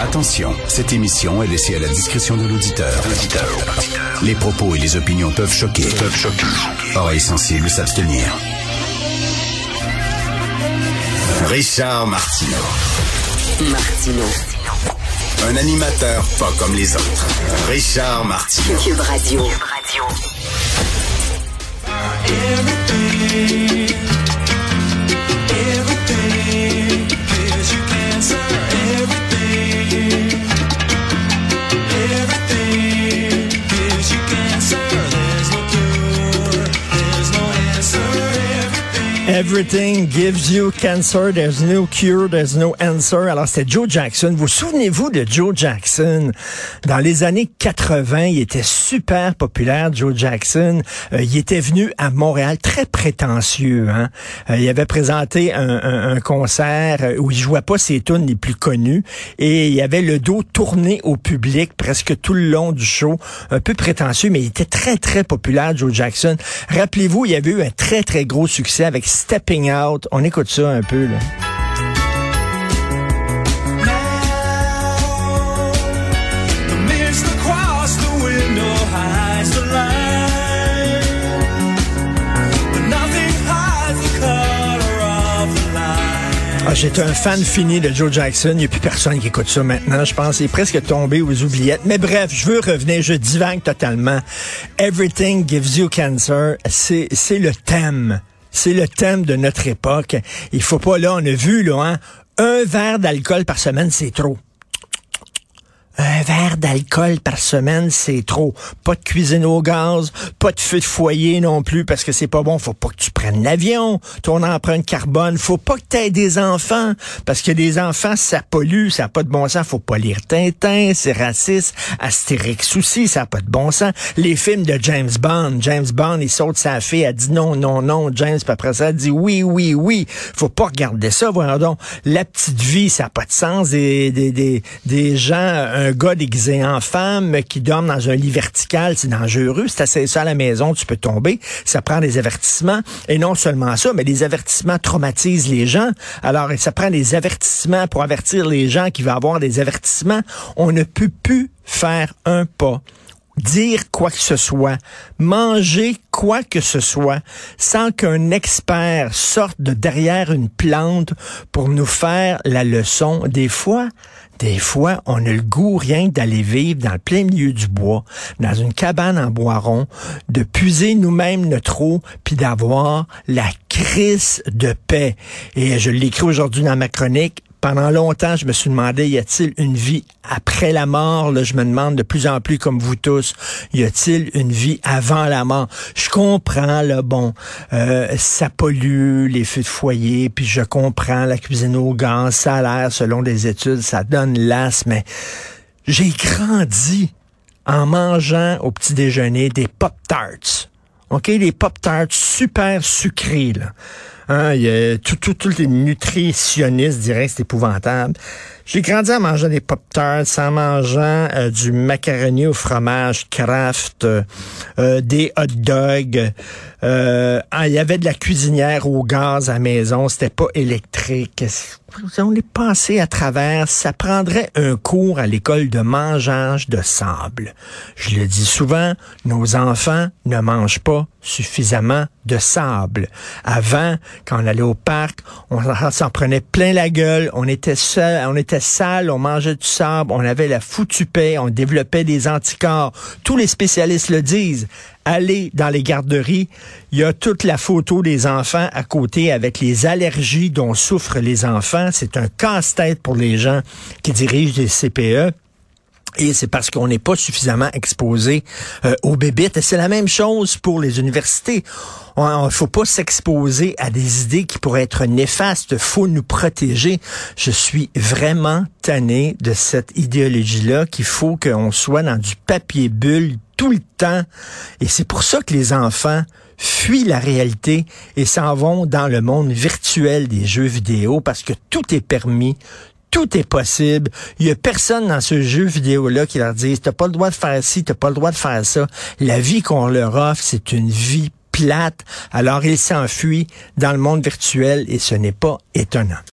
Attention, cette émission est laissée à la discrétion de l'auditeur. Les propos et les opinions peuvent choquer. Peuvent choquer. Oreilles sensibles s'abstenir. Richard Martineau. Martino. Un animateur pas comme les autres. Richard Martineau. Cube Radio. Everything gives you cancer. There's no cure. There's no answer. Alors, c'était Joe Jackson. Vous souvenez-vous de Joe Jackson? Dans les années 80, il était super populaire, Joe Jackson. Euh, il était venu à Montréal, très prétentieux. Hein? Euh, il avait présenté un, concert où il jouait pas ses tunes les plus connues et il avait le dos tourné au public presque tout le long du show. Un peu prétentieux, mais il était très, très populaire, Joe Jackson. Rappelez-vous, il avait eu un très, très gros succès avec Stepping Out. On écoute ça un peu. Ah, J'étais un fan fini de Joe Jackson. Il n'y a plus personne qui écoute ça maintenant. Je pense qu'il est presque tombé aux oubliettes. Mais bref, je veux revenir. Je divague totalement. Everything gives you cancer. C'est le thème. C'est le thème de notre époque. Il faut pas, là, on a vu, là, hein, un verre d'alcool par semaine, c'est trop. Un verre d'alcool par semaine, c'est trop. Pas de cuisine au gaz, pas de feu de foyer non plus parce que c'est pas bon. Faut pas que tu prennes l'avion, ton empreinte carbone. Faut pas que tu aies des enfants parce que les enfants, ça pollue, ça n'a pas de bon sens. Faut pas lire Tintin, c'est raciste. Astérix aussi, ça n'a pas de bon sens. Les films de James Bond, James Bond, il saute sa fille, elle dit non, non, non. James, puis après ça, elle dit oui, oui, oui. Faut pas regarder ça, voyons donc. La petite vie, ça n'a pas de sens. Des, des, des, des gens, gars déguisé en femme qui dorme dans un lit vertical, c'est dangereux. C'est assez ça à la maison, tu peux tomber. Ça prend des avertissements. Et non seulement ça, mais les avertissements traumatisent les gens. Alors, ça prend des avertissements pour avertir les gens qui vont avoir des avertissements. On ne peut plus faire un pas dire quoi que ce soit, manger quoi que ce soit, sans qu'un expert sorte de derrière une plante pour nous faire la leçon. Des fois, des fois, on a le goût rien d'aller vivre dans le plein milieu du bois, dans une cabane en bois rond, de puiser nous-mêmes notre eau, puis d'avoir la crise de paix. Et je l'écris aujourd'hui dans ma chronique, pendant longtemps, je me suis demandé, y a-t-il une vie après la mort? Là, je me demande de plus en plus, comme vous tous, y a-t-il une vie avant la mort? Je comprends, là, bon, euh, ça pollue les feux de foyer, puis je comprends la cuisine au gaz, ça a l'air, selon des études, ça donne l'as, mais j'ai grandi en mangeant au petit déjeuner des Pop-Tarts. OK, les Pop-Tarts super sucrés, là. Hein, il y a tout, tout, tous les nutritionnistes diraient que c'est épouvantable. J'ai grandi en mangeant des Pop-Tarts, en mangeant euh, du macaroni au fromage Kraft, euh, euh, des hot dogs. Ah, il y avait de la cuisinière au gaz à la maison, c'était pas électrique. On est passé à travers. Ça prendrait un cours à l'école de mangeage de sable. Je le dis souvent, nos enfants ne mangent pas suffisamment de sable. Avant, quand on allait au parc, on s'en prenait plein la gueule, on était seul, on était sale, on mangeait du sable, on avait la foutue paix, on développait des anticorps. Tous les spécialistes le disent. Allez dans les garderies, il y a toute la photo des enfants à côté avec les allergies dont souffrent les enfants. C'est un casse-tête pour les gens qui dirigent des CPE. Et c'est parce qu'on n'est pas suffisamment exposé euh, aux bébites. Et c'est la même chose pour les universités. Il ne faut pas s'exposer à des idées qui pourraient être néfastes. faut nous protéger. Je suis vraiment tanné de cette idéologie-là qu'il faut qu'on soit dans du papier bulle tout le temps. Et c'est pour ça que les enfants fuient la réalité et s'en vont dans le monde virtuel des jeux vidéo parce que tout est permis, tout est possible. Il y a personne dans ce jeu vidéo-là qui leur dit, t'as pas le droit de faire ci, t'as pas le droit de faire ça. La vie qu'on leur offre, c'est une vie plate. Alors ils s'enfuient dans le monde virtuel et ce n'est pas étonnant.